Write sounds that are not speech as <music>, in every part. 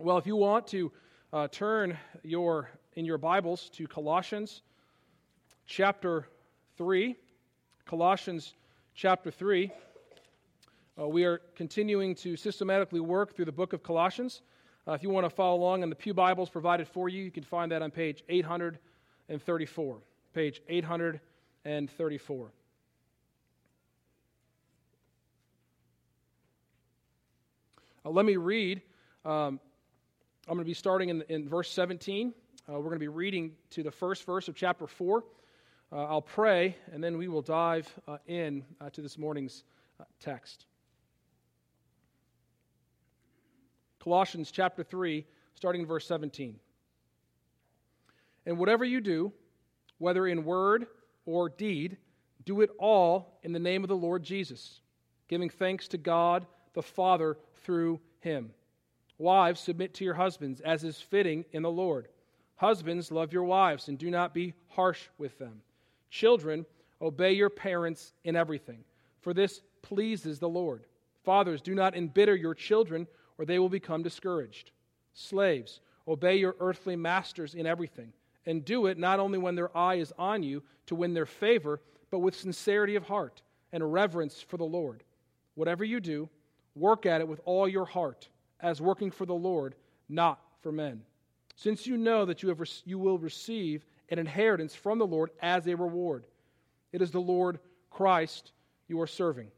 Well, if you want to uh, turn your in your Bibles to Colossians chapter 3, Colossians chapter 3, uh, we are continuing to systematically work through the book of Colossians. Uh, if you want to follow along in the Pew Bibles provided for you, you can find that on page 834. Page 834. Uh, let me read um, I'm going to be starting in, in verse 17. Uh, we're going to be reading to the first verse of chapter 4. Uh, I'll pray, and then we will dive uh, in uh, to this morning's uh, text. Colossians chapter 3, starting in verse 17. And whatever you do, whether in word or deed, do it all in the name of the Lord Jesus, giving thanks to God the Father through him. Wives, submit to your husbands, as is fitting in the Lord. Husbands, love your wives, and do not be harsh with them. Children, obey your parents in everything, for this pleases the Lord. Fathers, do not embitter your children, or they will become discouraged. Slaves, obey your earthly masters in everything, and do it not only when their eye is on you to win their favor, but with sincerity of heart and reverence for the Lord. Whatever you do, work at it with all your heart as working for the Lord, not for men. Since you know that you, have, you will receive an inheritance from the Lord as a reward. It is the Lord Christ you are serving.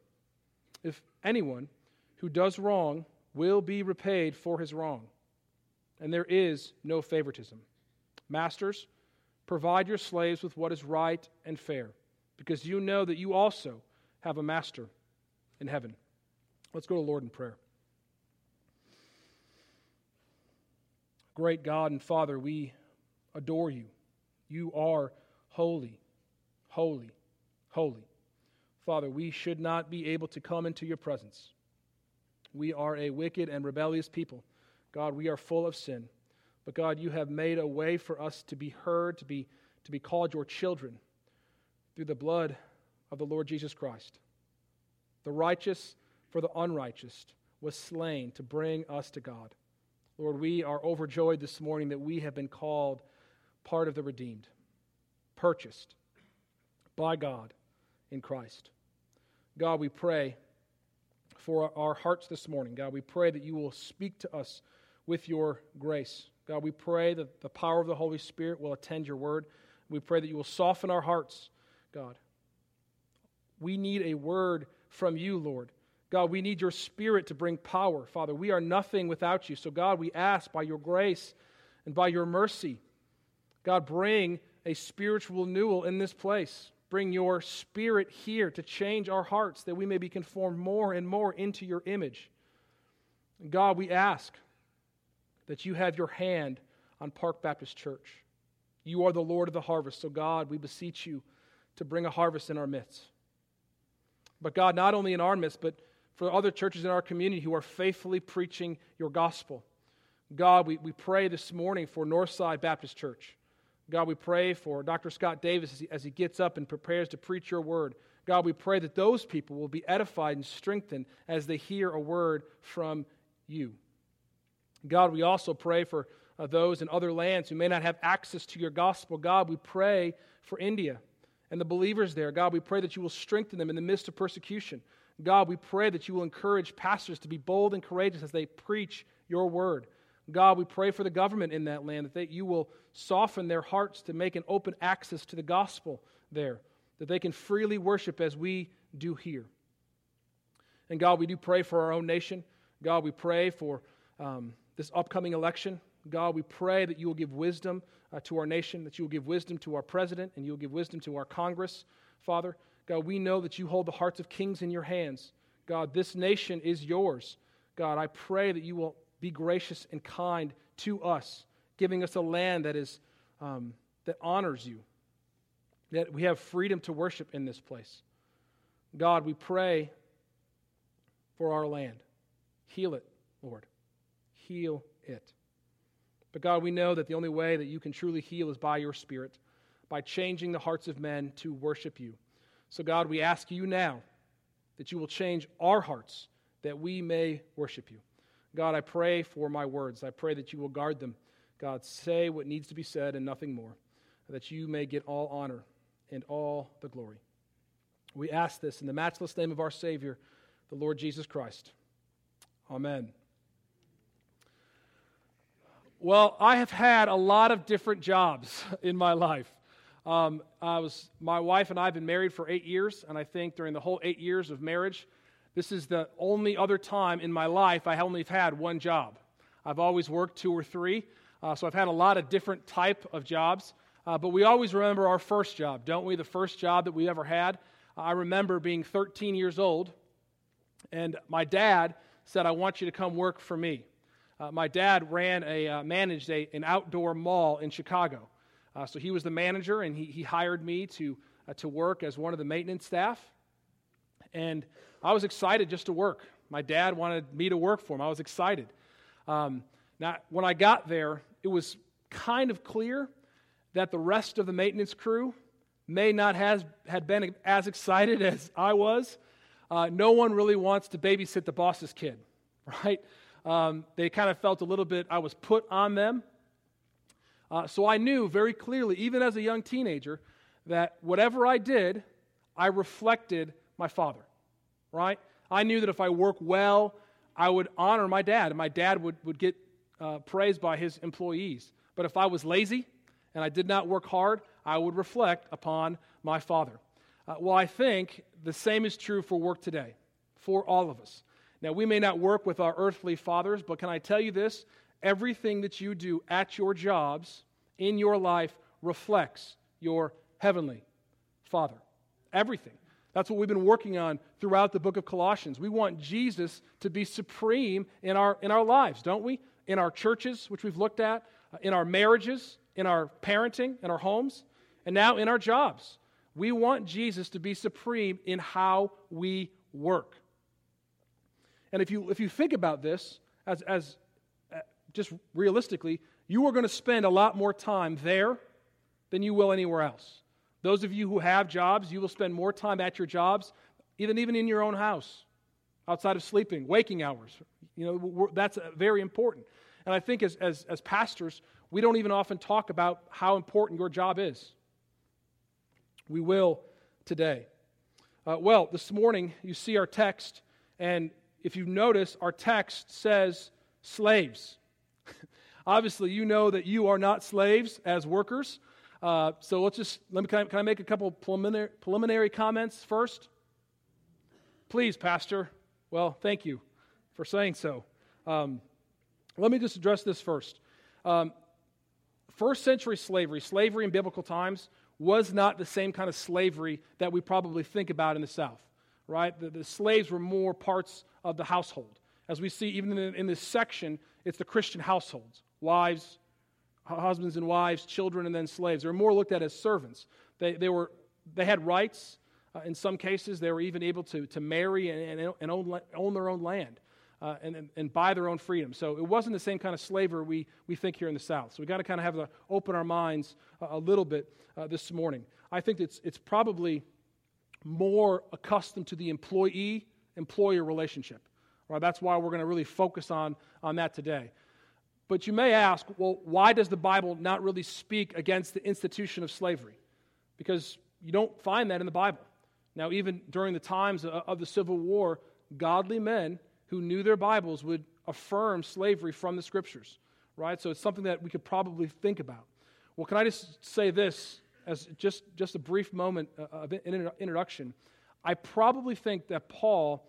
If anyone who does wrong will be repaid for his wrong, and there is no favoritism. Masters, provide your slaves with what is right and fair, because you know that you also have a master in heaven. Let's go to Lord in prayer. Great God and Father, we adore you. You are holy, holy, holy. Father, we should not be able to come into your presence. We are a wicked and rebellious people. God, we are full of sin. But God, you have made a way for us to be heard, to be, to be called your children through the blood of the Lord Jesus Christ. The righteous for the unrighteous was slain to bring us to God. Lord, we are overjoyed this morning that we have been called part of the redeemed, purchased by God in Christ. God, we pray for our hearts this morning. God, we pray that you will speak to us with your grace. God, we pray that the power of the Holy Spirit will attend your word. We pray that you will soften our hearts, God. We need a word from you, Lord. God, we need your spirit to bring power. Father, we are nothing without you. So, God, we ask by your grace and by your mercy, God, bring a spiritual renewal in this place. Bring your spirit here to change our hearts that we may be conformed more and more into your image. God, we ask that you have your hand on Park Baptist Church. You are the Lord of the harvest. So, God, we beseech you to bring a harvest in our midst. But, God, not only in our midst, but for other churches in our community who are faithfully preaching your gospel. God, we, we pray this morning for Northside Baptist Church. God, we pray for Dr. Scott Davis as he, as he gets up and prepares to preach your word. God, we pray that those people will be edified and strengthened as they hear a word from you. God, we also pray for uh, those in other lands who may not have access to your gospel. God, we pray for India and the believers there. God, we pray that you will strengthen them in the midst of persecution. God, we pray that you will encourage pastors to be bold and courageous as they preach your word. God, we pray for the government in that land that they, you will soften their hearts to make an open access to the gospel there, that they can freely worship as we do here. And God, we do pray for our own nation. God, we pray for um, this upcoming election. God, we pray that you will give wisdom uh, to our nation, that you will give wisdom to our president, and you will give wisdom to our Congress, Father. God, we know that you hold the hearts of kings in your hands. God, this nation is yours. God, I pray that you will be gracious and kind to us, giving us a land that is um, that honors you, that we have freedom to worship in this place. God, we pray for our land. Heal it, Lord. Heal it. But God, we know that the only way that you can truly heal is by your Spirit, by changing the hearts of men to worship you. So, God, we ask you now that you will change our hearts that we may worship you. God, I pray for my words. I pray that you will guard them. God, say what needs to be said and nothing more, that you may get all honor and all the glory. We ask this in the matchless name of our Savior, the Lord Jesus Christ. Amen. Well, I have had a lot of different jobs <laughs> in my life. Um, I was, my wife and I have been married for eight years, and I think during the whole eight years of marriage, this is the only other time in my life I only had one job. I've always worked two or three, uh, so I've had a lot of different type of jobs. Uh, but we always remember our first job, don't we? The first job that we ever had. I remember being 13 years old, and my dad said, "I want you to come work for me." Uh, my dad ran a uh, managed a, an outdoor mall in Chicago, uh, so he was the manager, and he, he hired me to uh, to work as one of the maintenance staff. And I was excited just to work. My dad wanted me to work for him. I was excited. Um, now, when I got there, it was kind of clear that the rest of the maintenance crew may not have had been as excited as I was. Uh, no one really wants to babysit the boss's kid, <laughs> right? Um, they kind of felt a little bit I was put on them. Uh, so I knew very clearly, even as a young teenager, that whatever I did, I reflected my father, right? I knew that if I worked well, I would honor my dad, and my dad would, would get uh, praised by his employees. But if I was lazy and I did not work hard, I would reflect upon my father. Uh, well, I think the same is true for work today, for all of us. Now, we may not work with our earthly fathers, but can I tell you this? Everything that you do at your jobs in your life reflects your heavenly Father. Everything. That's what we've been working on throughout the book of Colossians. We want Jesus to be supreme in our, in our lives, don't we? In our churches, which we've looked at, in our marriages, in our parenting, in our homes, and now in our jobs. We want Jesus to be supreme in how we work. And if you, if you think about this as, as just realistically, you are going to spend a lot more time there than you will anywhere else. Those of you who have jobs, you will spend more time at your jobs than even in your own house, outside of sleeping, waking hours. You know, that's very important. And I think as, as, as pastors, we don't even often talk about how important your job is. We will today. Uh, well, this morning you see our text, and if you notice, our text says slaves. <laughs> Obviously, you know that you are not slaves as workers. Uh, so let's just, let me, can I, can I make a couple preliminary, preliminary comments first? Please, Pastor. Well, thank you for saying so. Um, let me just address this first. Um, first century slavery, slavery in biblical times, was not the same kind of slavery that we probably think about in the South, right? The, the slaves were more parts of the household. As we see even in, this section, it's the Christian households wives, husbands and wives, children, and then slaves. They were more looked at as servants. They, they, were, they had rights. Uh, in some cases, they were even able to, to marry and, and, and own, own their own land uh, and, and buy their own freedom. So it wasn't the same kind of slavery we, we think here in the South. So we've got to kind of have to open our minds a, a little bit uh, this morning. I think it's, it's probably more accustomed to the employee employer relationship. Right? That's why we're going to really focus on, on that today. But you may ask, well, why does the Bible not really speak against the institution of slavery? Because you don't find that in the Bible. Now, even during the times of the Civil War, godly men who knew their Bibles would affirm slavery from the Scriptures, right? So it's something that we could probably think about. Well, can I just say this as just, just a brief moment uh, of introduction? I probably think that Paul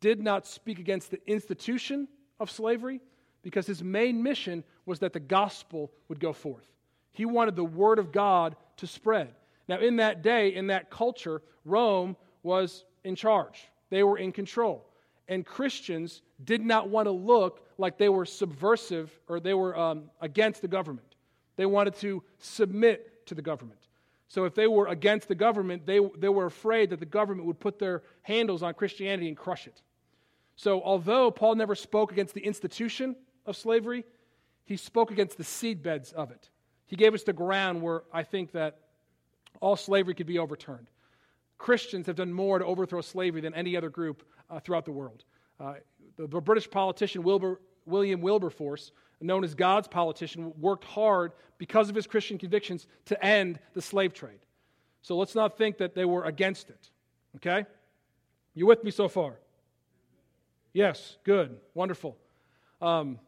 did not speak against the institution of slavery, because his main mission was that the gospel would go forth. He wanted the word of God to spread. Now, in that day, in that culture, Rome was in charge, they were in control. And Christians did not want to look like they were subversive or they were um, against the government. They wanted to submit to the government. So if they were against the government, they, they were afraid that the government would put their handles on Christianity and crush it. So although Paul never spoke against the institution of slavery, he spoke against the seedbeds of it. He gave us the ground where I think that all slavery could be overturned. Christians have done more to overthrow slavery than any other group uh, throughout the world. Uh, the, the, British politician Wilbur William Wilberforce, known as God's politician, worked hard because of his Christian convictions to end the slave trade. So let's not think that they were against it. Okay? You with me so far? Yes, good, wonderful. Um,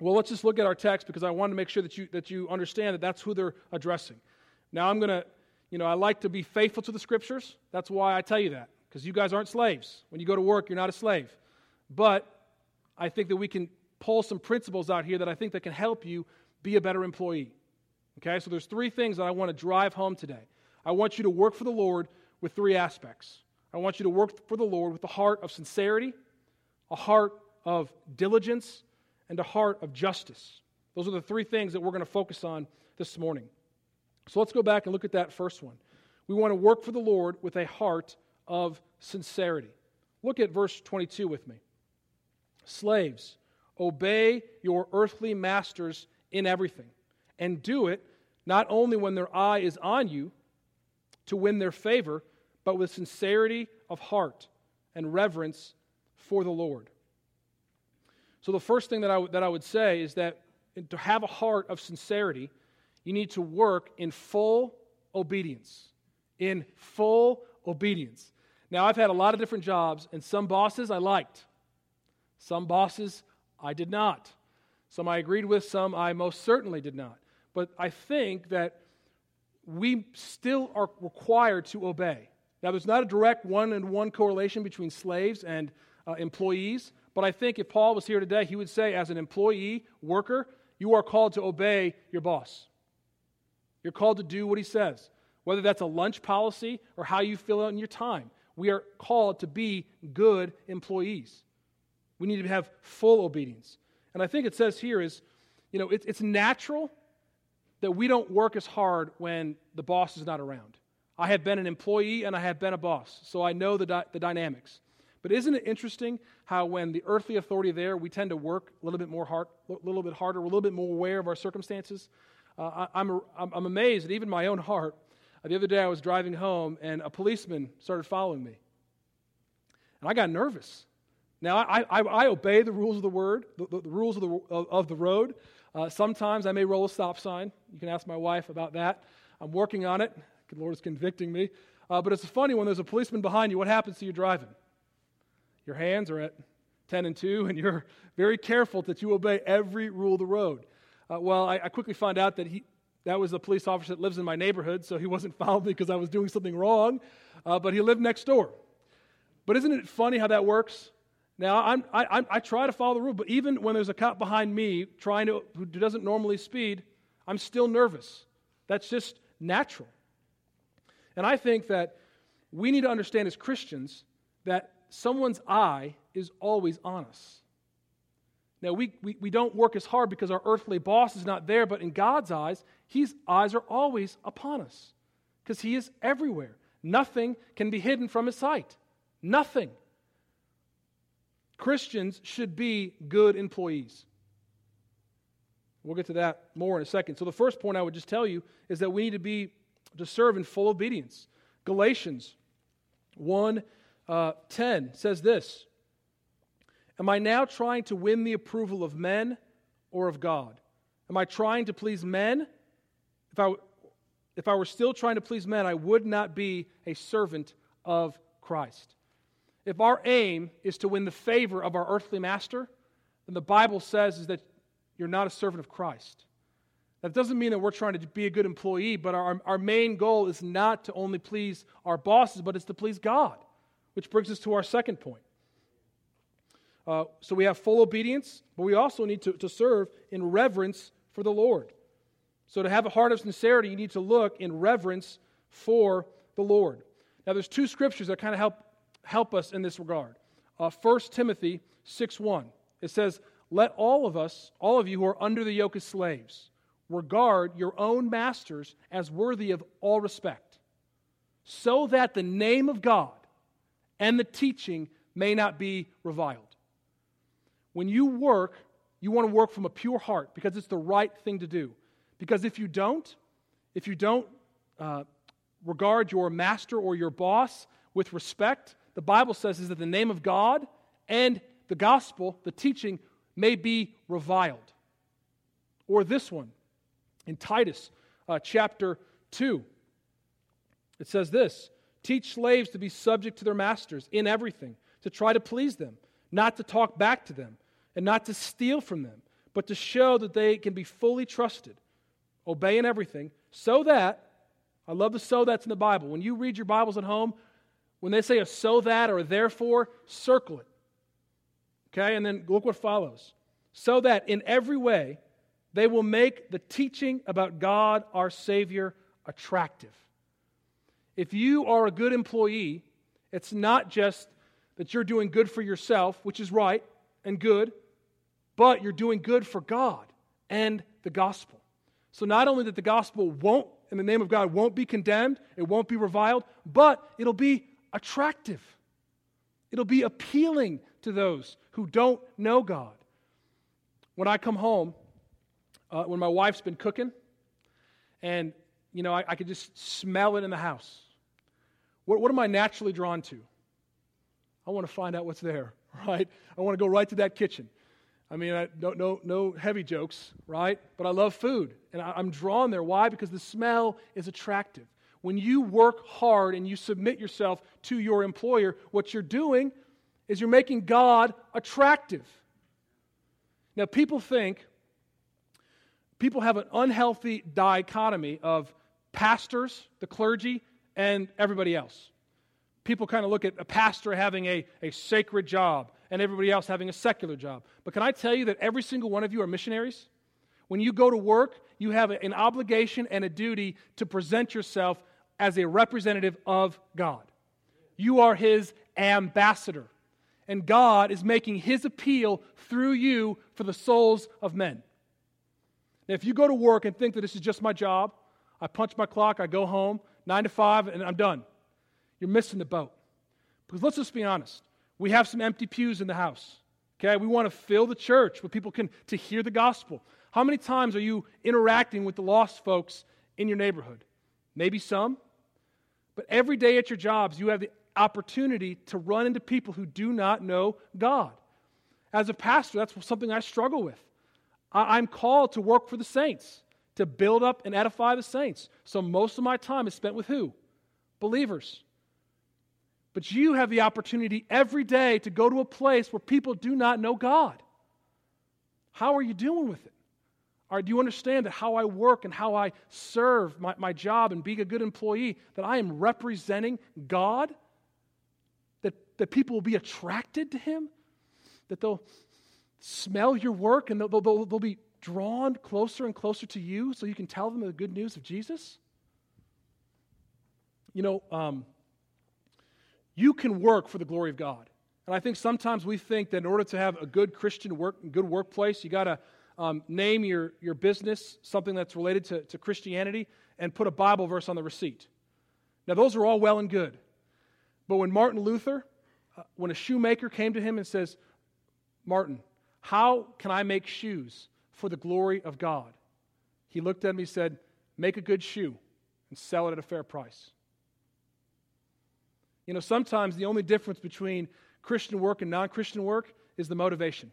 well, let's just look at our text because I want to make sure that you, that you understand that that's who they're addressing. Now, I'm going to, you know, I like to be faithful to the scriptures. That's why I tell you that, because you guys aren't slaves. When you go to work, you're not a slave. But I think that we can pull some principles out here that I think that can help you be a better employee. Okay, so there's three things that I want to drive home today. I want you to work for the Lord with three aspects. I want you to work for the Lord with a heart of sincerity, a heart of diligence, and a heart of justice. Those are the three things that we're going to focus on this morning. So let's go back and look at that first one. We want to work for the Lord with a heart of sincerity. Look at verse 22 with me. Slaves, obey your earthly masters in everything, and do it not only when their eye is on you to win their favor, but with sincerity of heart and reverence for the Lord. So, the first thing that I, w- that I would say is that to have a heart of sincerity, you need to work in full obedience. In full obedience. Now, I've had a lot of different jobs, and some bosses I liked, some bosses I did not. Some I agreed with, some I most certainly did not. But I think that we still are required to obey. Now, there's not a direct one and one correlation between slaves and uh, employees, but I think if Paul was here today, he would say, as an employee, worker, you are called to obey your boss. You're called to do what he says, whether that's a lunch policy or how you fill out in your time. We are called to be good employees. We need to have full obedience. And I think it says here is, you know, it's natural that we don't work as hard when the boss is not around. I have been an employee and I have been a boss, so I know the, di- the dynamics. But isn't it interesting how when the earthly authority there, we tend to work a little bit more hard, a little bit harder, a little bit more aware of our circumstances? Uh, I, am I'm, I'm amazed at even my own heart. Uh, the other day I was driving home and a policeman started following me. And I got nervous. Now, I, I, I obey the rules of the word, the, the, rules of the, of, of the road. Uh, sometimes I may roll a stop sign. You can ask my wife about that. I'm working on it. The Lord is convicting me. Uh, but it's funny when there's a policeman behind you, what happens to you driving? Your hands are at 10 and 2, and you're very careful that you obey every rule of the road. Uh, well, I, I, quickly found out that he, that was a police officer that lives in my neighborhood, so he wasn't <laughs> following me because I was doing something wrong, uh, but he lived next door. But isn't it funny how that works? Now, I'm, I, I try to follow the rule, but even when there's a cop behind me trying to, who doesn't normally speed, I'm still nervous. That's just natural. And I think that we need to understand as Christians that someone's eye is always on us. Now, we, we, we don't work as hard because our earthly boss is not there, but in God's eyes, His eyes are always upon us because He is everywhere. Nothing can be hidden from His sight. Nothing. Christians should be good employees. We'll get to that more in a second. So, the first point I would just tell you is that we need to be to serve in full obedience. Galatians 1 uh, 10 says this Am I now trying to win the approval of men or of God? Am I trying to please men? If I, if I were still trying to please men, I would not be a servant of Christ. If our aim is to win the favor of our earthly master, then the Bible says is that you're not a servant of Christ. That doesn't mean that we're trying to be a good employee, but our, our main goal is not to only please our bosses, but it's to please God, which brings us to our second point. Uh, so we have full obedience, but we also need to, to serve in reverence for the Lord. So to have a heart of sincerity, you need to look in reverence for the Lord. Now, there's two scriptures that kind of help help us in this regard. Uh, 1 Timothy 6 1. It says, Let all of us, all of you who are under the yoke as slaves, regard your own masters as worthy of all respect, so that the name of God and the teaching may not be reviled. When you work, you want to work from a pure heart because it's the right thing to do. Because if you don't, if you don't uh, regard your master or your boss with respect, the Bible says is that the name of God and the gospel, the teaching, may be reviled. Or this one in Titus uh, chapter 2. It says this Teach slaves to be subject to their masters in everything, to try to please them, not to talk back to them, and not to steal from them, but to show that they can be fully trusted. Obey in everything, so that, I love the so that's in the Bible. When you read your Bibles at home, when they say a so that or therefore, circle it. Okay, and then look what follows. So that in every way they will make the teaching about God our Savior attractive. If you are a good employee, it's not just that you're doing good for yourself, which is right and good, but you're doing good for God and the gospel. So not only that the gospel won't, in the name of God, won't be condemned, it won't be reviled, but it'll be attractive. It'll be appealing to those who don't know God. When I come home, uh, when my wife's been cooking, and you know, I, I could just smell it in the house. What, what am I naturally drawn to? I want to find out what's there, <laughs> right? I want to go right to that kitchen. I mean, I, no, no, no heavy jokes, right? But I love food, and I, I'm drawn there. Why? Because the smell is attractive. When you work hard and you submit yourself to your employer, what you're doing is you're making God attractive. Now, people think, people have an unhealthy dichotomy of pastors, the clergy, and everybody else. People kind of look at a pastor having a, a sacred job and everybody else having a secular job. But can I tell you that every single one of you are missionaries? When you go to work, you have an obligation and a duty to present yourself as a representative of God. You are his ambassador. And God is making his appeal through you for the souls of men. Now, if you go to work and think that this is just my job, I punch my clock, I go home, nine to five, and I'm done, you're missing the boat. Because let's just be honest. We have some empty pews in the house. Okay? We want to fill the church where people can to hear the gospel. How many times are you interacting with the lost folks in your neighborhood? Maybe some. But every day at your jobs, you have the opportunity to run into people who do not know God. As a pastor, that's something I struggle with. I'm called to work for the saints, to build up and edify the saints. So most of my time is spent with who? Believers. But you have the opportunity every day to go to a place where people do not know God. How are you doing with it? Or do you understand that how I work and how I serve my, my job and being a good employee, that I am representing God? That, that people will be attracted to Him? That they'll smell your work and they'll, they'll, they'll be drawn closer and closer to you so you can tell them the good news of Jesus? You know, um, you can work for the glory of God. And I think sometimes we think that in order to have a good Christian work, good workplace, you got to um, name your, your business something that's related to, to Christianity and put a Bible verse on the receipt. Now, those are all well and good. But when Martin Luther, uh, when a shoemaker came to him and says, Martin, how can I make shoes for the glory of God? He looked at me and said, Make a good shoe and sell it at a fair price. You know, sometimes the only difference between Christian work and non Christian work is the motivation,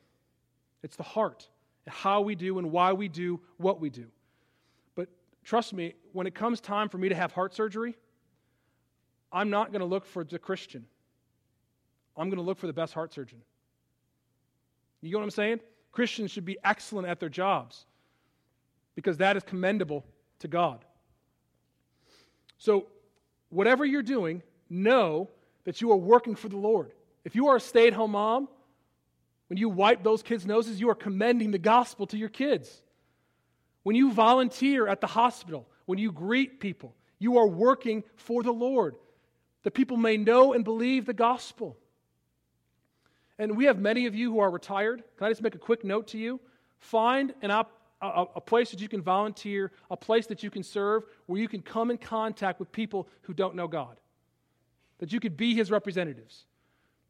it's the heart how we do and why we do what we do. But trust me, when it comes time for me to have heart surgery, I'm not going to look for the Christian. I'm going to look for the best heart surgeon. You get what I'm saying? Christians should be excellent at their jobs because that is commendable to God. So, whatever you're doing, know that you are working for the Lord. If you are a stay at home mom, when you wipe those kids' noses, you are commending the gospel to your kids. When you volunteer at the hospital, when you greet people, you are working for the Lord, that people may know and believe the gospel. And we have many of you who are retired. Can I just make a quick note to you? Find an op- a, a place that you can volunteer, a place that you can serve, where you can come in contact with people who don't know God, that you could be his representatives.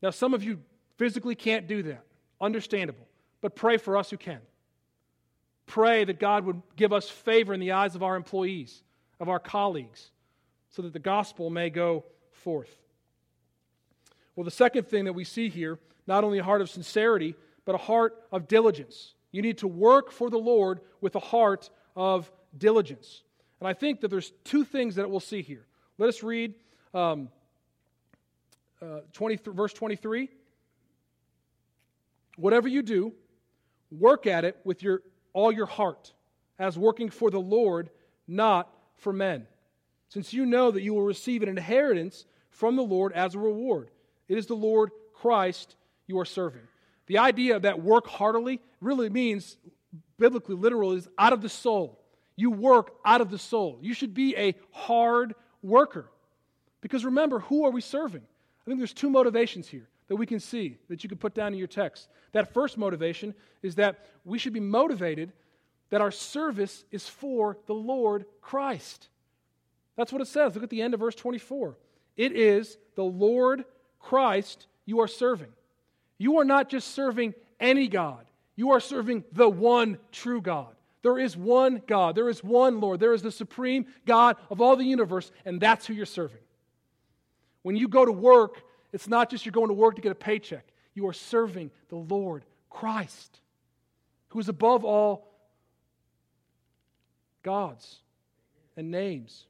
Now, some of you physically can't do that. Understandable. But pray for us who can. Pray that God would give us favor in the eyes of our employees, of our colleagues, so that the gospel may go forth. Well, the second thing that we see here, not only a heart of sincerity, but a heart of diligence. You need to work for the Lord with a heart of diligence. And I think that there's two things that we'll see here. Let us read um, uh, 20, verse 23. Whatever you do, work at it with your, all your heart, as working for the Lord, not for men. Since you know that you will receive an inheritance from the Lord as a reward. It is the Lord Christ you are serving. The idea that work heartily really means, biblically, literal, is out of the soul. You work out of the soul. You should be a hard worker. Because remember, who are we serving? I think there's two motivations here that we can see that you can put down in your text. That first motivation is that we should be motivated that our service is for the Lord Christ. That's what it says. Look at the end of verse 24. It is the Lord Christ you are serving. You are not just serving any God, you are serving the one true God. There is one God, there is one Lord, there is the supreme God of all the universe, and that's who you're serving. When you go to work, it's not just you're going to work to get a paycheck, you are serving the Lord Christ, who is above all gods and names.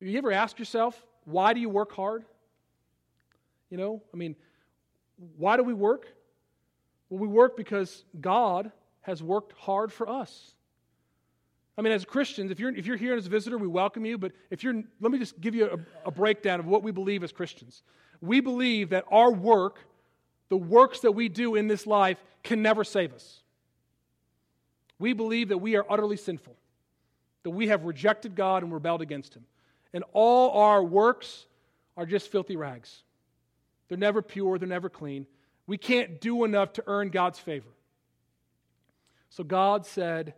Have you ever ask yourself, why do you work hard? You know, I mean, why do we work? Well, we work because God has worked hard for us. I mean, as Christians, if you're, if you're here as a visitor, we welcome you. But if you're, let me just give you a, a breakdown of what we believe as Christians. We believe that our work, the works that we do in this life, can never save us. We believe that we are utterly sinful, that we have rejected God and rebelled against Him. And all our works are just filthy rags. They're never pure, they're never clean. We can't do enough to earn God's favor. So God said,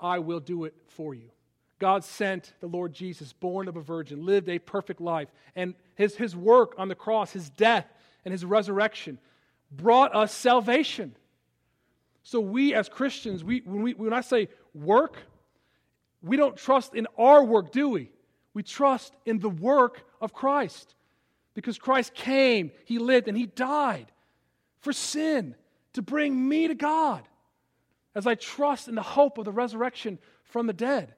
I will do it for you. God sent the Lord Jesus, born of a virgin, lived a perfect life, and his, his work on the cross, his death, and his resurrection brought us salvation. So, we as Christians, we, when, we, when I say work, we don't trust in our work, do we? We trust in the work of Christ. Because Christ came, He lived, and He died for sin to bring me to God as I trust in the hope of the resurrection from the dead.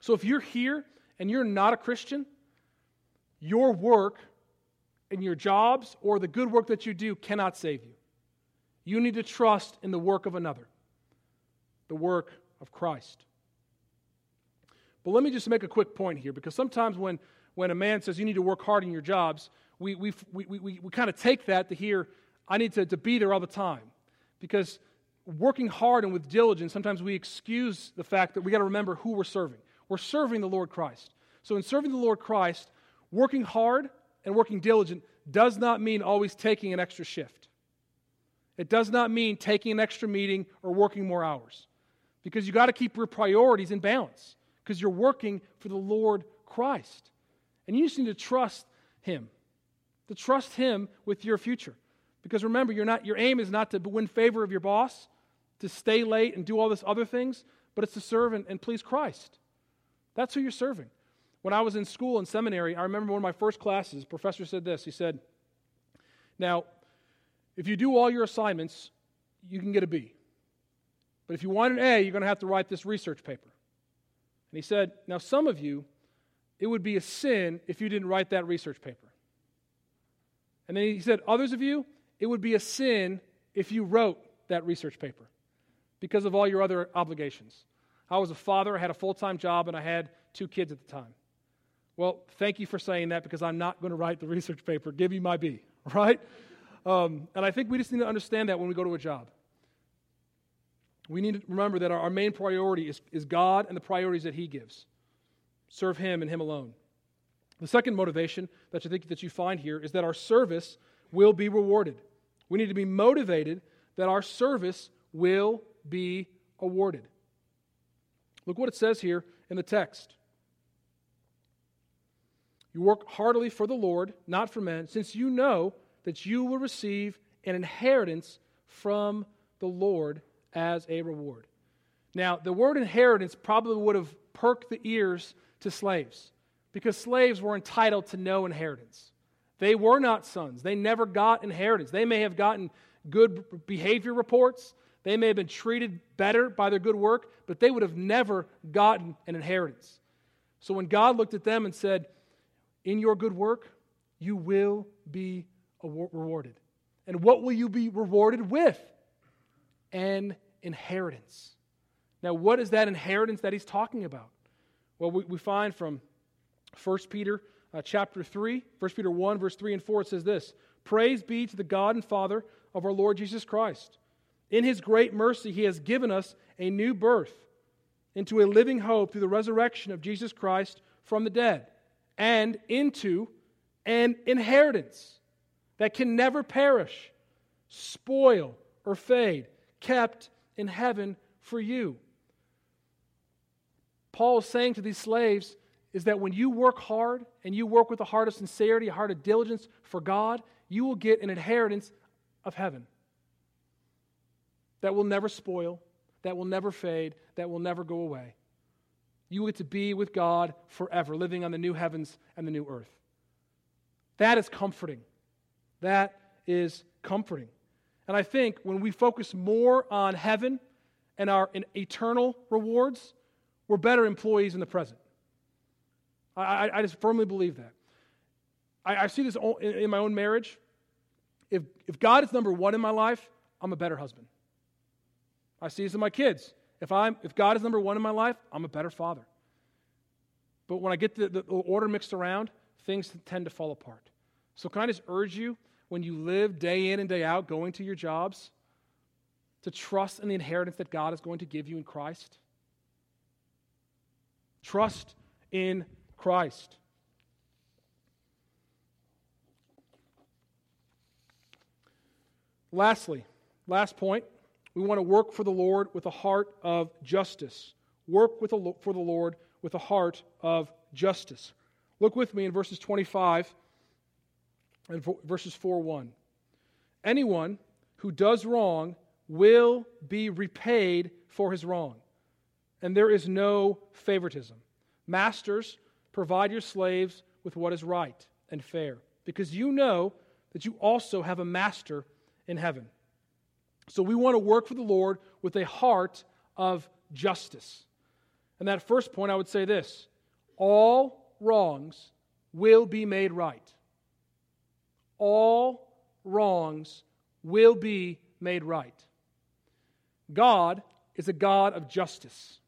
So if you're here and you're not a Christian, your work and your jobs or the good work that you do cannot save you. You need to trust in the work of another, the work of Christ. But let me just make a quick point here because sometimes when, when a man says you need to work hard in your jobs, we, we, we, we, we kind of take that to hear, I need to, to be there all the time because working hard and with diligence, sometimes we excuse the fact that we got to remember who we're serving. We're serving the Lord Christ. So, in serving the Lord Christ, working hard and working diligent does not mean always taking an extra shift. It does not mean taking an extra meeting or working more hours because you got to keep your priorities in balance because you're working for the Lord Christ. And you just need to trust Him, to trust Him with your future. Because remember, you're not, your aim is not to win favor of your boss, to stay late and do all this other things, but it's to serve and, and please Christ. That's who you're serving. When I was in school and seminary, I remember one of my first classes, professor said this. He said, Now, if you do all your assignments, you can get a B. But if you want an A, you're going to have to write this research paper. And he said, Now, some of you, it would be a sin if you didn't write that research paper. And then he said, Others of you, it would be a sin if you wrote that research paper because of all your other obligations. I was a father, I had a full time job, and I had two kids at the time. Well, thank you for saying that because I'm not going to write the <laughs> research paper. Give me my B, <laughs> right? Um, and I think we just need to understand that when we go to a job. We need to remember that our, our main priority is, is God and the priorities that He gives. Serve Him and Him alone. The second motivation that you think that you find here is that our service will be rewarded. We need to be motivated that our service will be awarded. Look what it says here in the text. You work heartily for the Lord, not for men, since you know that you will receive an inheritance from the Lord as a reward. Now, the word inheritance probably would have perked the ears to slaves because slaves were entitled to no inheritance. They were not sons. They never got inheritance. They may have gotten good behavior reports. They may have been treated better by their good work, but they would have never gotten an inheritance. So when God looked at them and said, In your good work, you will be rewarded. And what will you be rewarded with? An inheritance. Now, what is that inheritance that he's talking about? Well, we, we find from 1 Peter uh, chapter 3, 1 Peter 1, verse 3 and 4, it says this Praise be to the God and Father of our Lord Jesus Christ. In his great mercy, he has given us a new birth into a living hope through the resurrection of Jesus Christ from the dead, and into an inheritance that can never perish, spoil, or fade, kept in heaven for you. Paul is saying to these slaves is that when you work hard and you work with a heart of sincerity, a heart of diligence for God, you will get an inheritance of heaven that will never spoil, that will never fade, that will never go away. You will get to be with God forever, living on the new heavens and the new earth. That is comforting. That is comforting. And I think when we focus more on heaven and our eternal rewards, we're better employees in the present. I, I, just firmly believe that. I, I see this in my own marriage. If, if God is number one in my life, I'm a better husband. I see this in my kids. If, I'm, if God is number one in my life, I'm a better father. But when I get the, the order mixed around, things tend to fall apart. So, can I just urge you, when you live day in and day out going to your jobs, to trust in the inheritance that God is going to give you in Christ? Trust in Christ. Lastly, last point, we want to work for the Lord with a heart of justice. Work with a, for the Lord with a heart of justice. Look with me in verses 25 and verses 4 1. Anyone who does wrong will be repaid for his wrong, and there is no favoritism. Masters, provide your slaves with what is right and fair, because you know that you also have a master in heaven. So we want to work for the Lord with a heart of justice. And that first point, I would say this all wrongs will be made right all wrongs will be made right. God is a God of justice.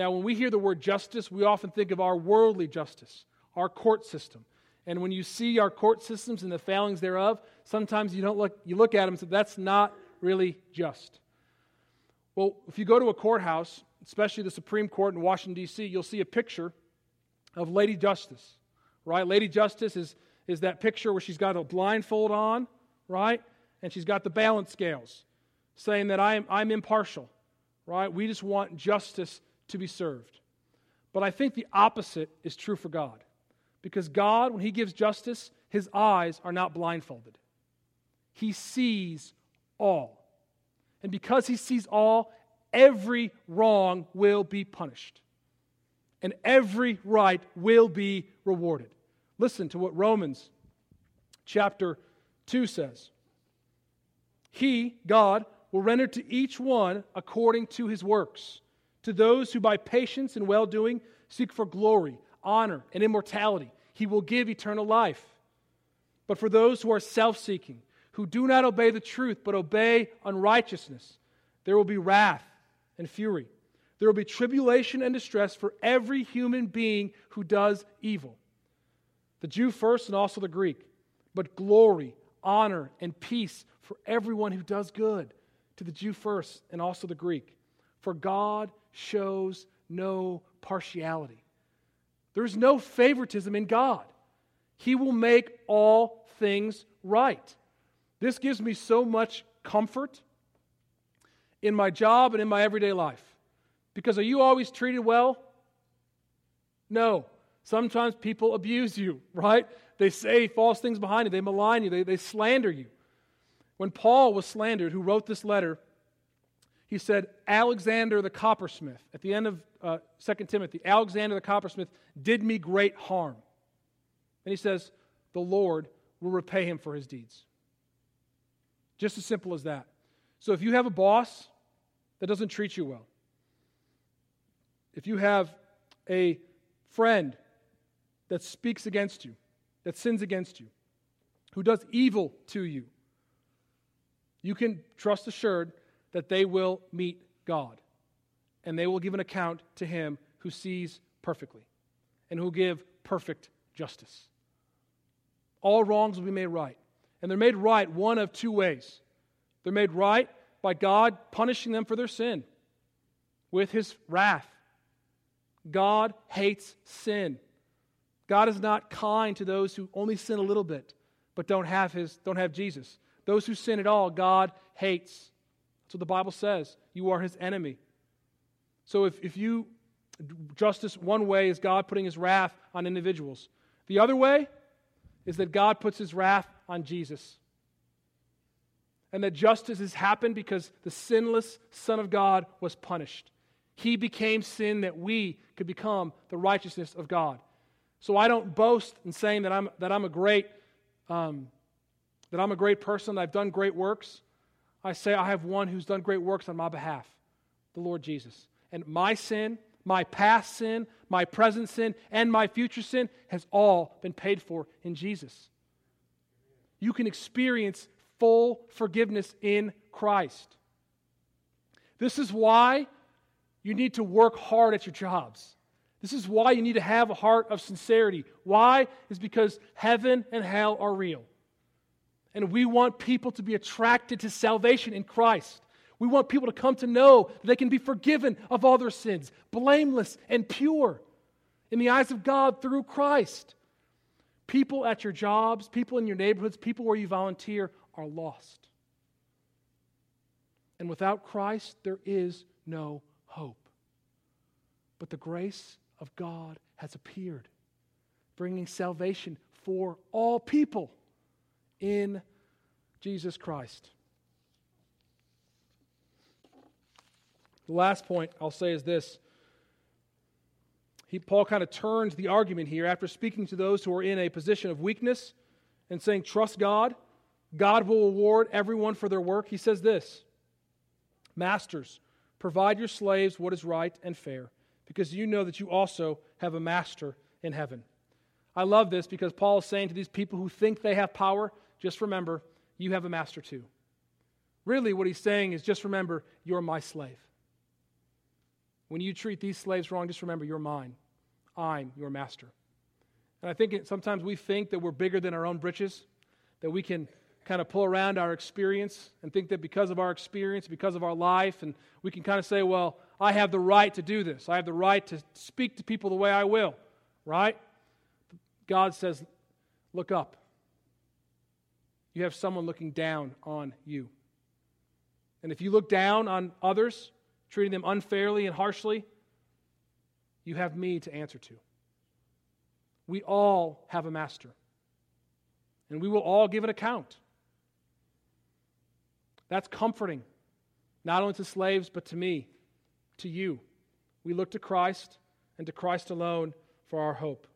Now, when we hear the word justice, we often think of our worldly justice, our court system. And when you see our court systems and the failings thereof, sometimes you don't look you look at them and say that's not really just. Well, if you go to a courthouse, especially the Supreme Court in Washington D.C., you'll see a picture of Lady Justice. Right? Lady Justice is is that picture where she's got a blindfold on, right? And she's got the balance scales saying that I'm, I'm impartial, right? We just want justice to be served. But I think the opposite is true for God. Because God, when He gives justice, His eyes are not blindfolded. He sees all. And because He sees all, every wrong will be punished. And every right will be rewarded. Listen to what Romans chapter 2 says. He, God, will render to each one according to his works. To those who by patience and well doing seek for glory, honor, and immortality, he will give eternal life. But for those who are self seeking, who do not obey the truth but obey unrighteousness, there will be wrath and fury. There will be tribulation and distress for every human being who does evil the Jew first and also the Greek, but glory, honor, and peace for everyone who does good, to the Jew first and also the Greek. For God shows no partiality. There's no favoritism in God. He will make all things right. This gives me so much comfort in my job and in my everyday life. Because are you always treated well? No. Sometimes people abuse you, right? They say false things behind you, they malign you, they, they slander you. When Paul was slandered, who wrote this letter, he said, Alexander the coppersmith, at the end of uh, 2 Timothy, Alexander the coppersmith did me great harm. And he says, The Lord will repay him for his deeds. Just as simple as that. So if you have a boss that doesn't treat you well, if you have a friend that speaks against you, that sins against you, who does evil to you, you can trust assured that they will meet God and they will give an account to him who sees perfectly and who give perfect justice. All wrongs will be made right. And they're made right one of two ways. They're made right by God punishing them for their sin with his wrath. God hates sin. God is not kind to those who only sin a little bit but don't have his don't have Jesus. Those who sin at all, God hates. What the Bible says. You are his enemy. So if, if you justice one way is God putting his wrath on individuals. The other way is that God puts his wrath on Jesus. And that justice has happened because the sinless Son of God was punished. He became sin that we could become the righteousness of God. So I don't boast in saying that I'm, that I'm a great um, that I'm a great person, I've done great works. I say I have one who's done great works on my behalf, the Lord Jesus. And my sin, my past sin, my present sin, and my future sin has all been paid for in Jesus. You can experience full forgiveness in Christ. This is why you need to work hard at your jobs. This is why you need to have a heart of sincerity. Why? Is because heaven and hell are real. And we want people to be attracted to salvation in Christ. We want people to come to know that they can be forgiven of all their sins, blameless and pure in the eyes of God through Christ. People at your jobs, people in your neighborhoods, people where you volunteer are lost. And without Christ, there is no hope. But the grace of God has appeared, bringing salvation for all people in Jesus Christ. The last point I'll say is this. He, Paul kind of turns the argument here after speaking to those who are in a position of weakness and saying, Trust God. God will reward everyone for their work. He says this Masters, provide your slaves what is right and fair because you know that you also have a master in heaven. I love this because Paul is saying to these people who think they have power, just remember, you have a master too. Really, what he's saying is just remember, you're my slave. When you treat these slaves wrong, just remember, you're mine. I'm your master. And I think it, sometimes we think that we're bigger than our own britches, that we can kind of pull around our experience and think that because of our experience, because of our life, and we can kind of say, well, I have the right to do this. I have the right to speak to people the way I will, right? God says, Look up. You have someone looking down on you. And if you look down on others, treating them unfairly and harshly, you have me to answer to. We all have a master, and we will all give an account. That's comforting, not only to slaves, but to me to you. We look to Christ and to Christ alone for our hope.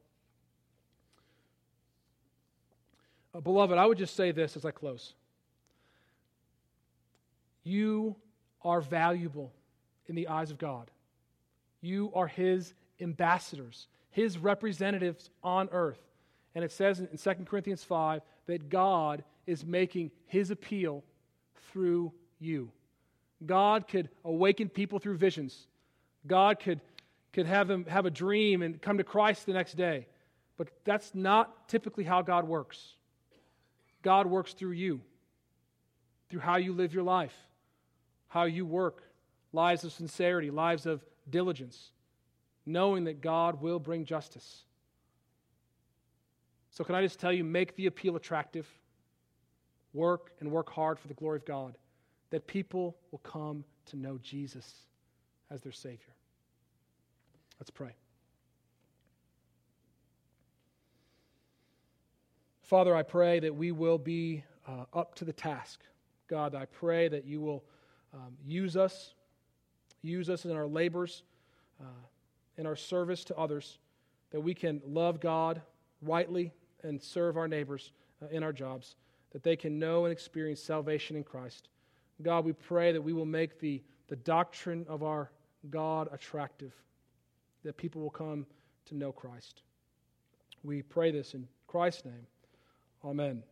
Uh, beloved, I would just say this as I close. You are valuable in the eyes of God. You are His ambassadors, His representatives on earth. And it says in 2 Corinthians 5 that God is making His appeal through you. God could awaken people through visions. God could, could have them have a dream and come to Christ the next day. But that's not typically how God works. God works through you, through how you live your life, how you work, lives of sincerity, lives of diligence, knowing that God will bring justice. So, can I just tell you, make the appeal attractive? Work and work hard for the glory of God that people will come to know Jesus as their Savior. Let's pray. Father, I pray that we will be uh, up to the task. God, I pray that you will um, use us, use us in our labors, uh, in our service to others, that we can love God rightly and serve our neighbors uh, in our jobs, that they can know and experience salvation in Christ. God, we pray that we will make the, the doctrine of our God attractive, that people will come to know Christ. We pray this in Christ's name. Amen.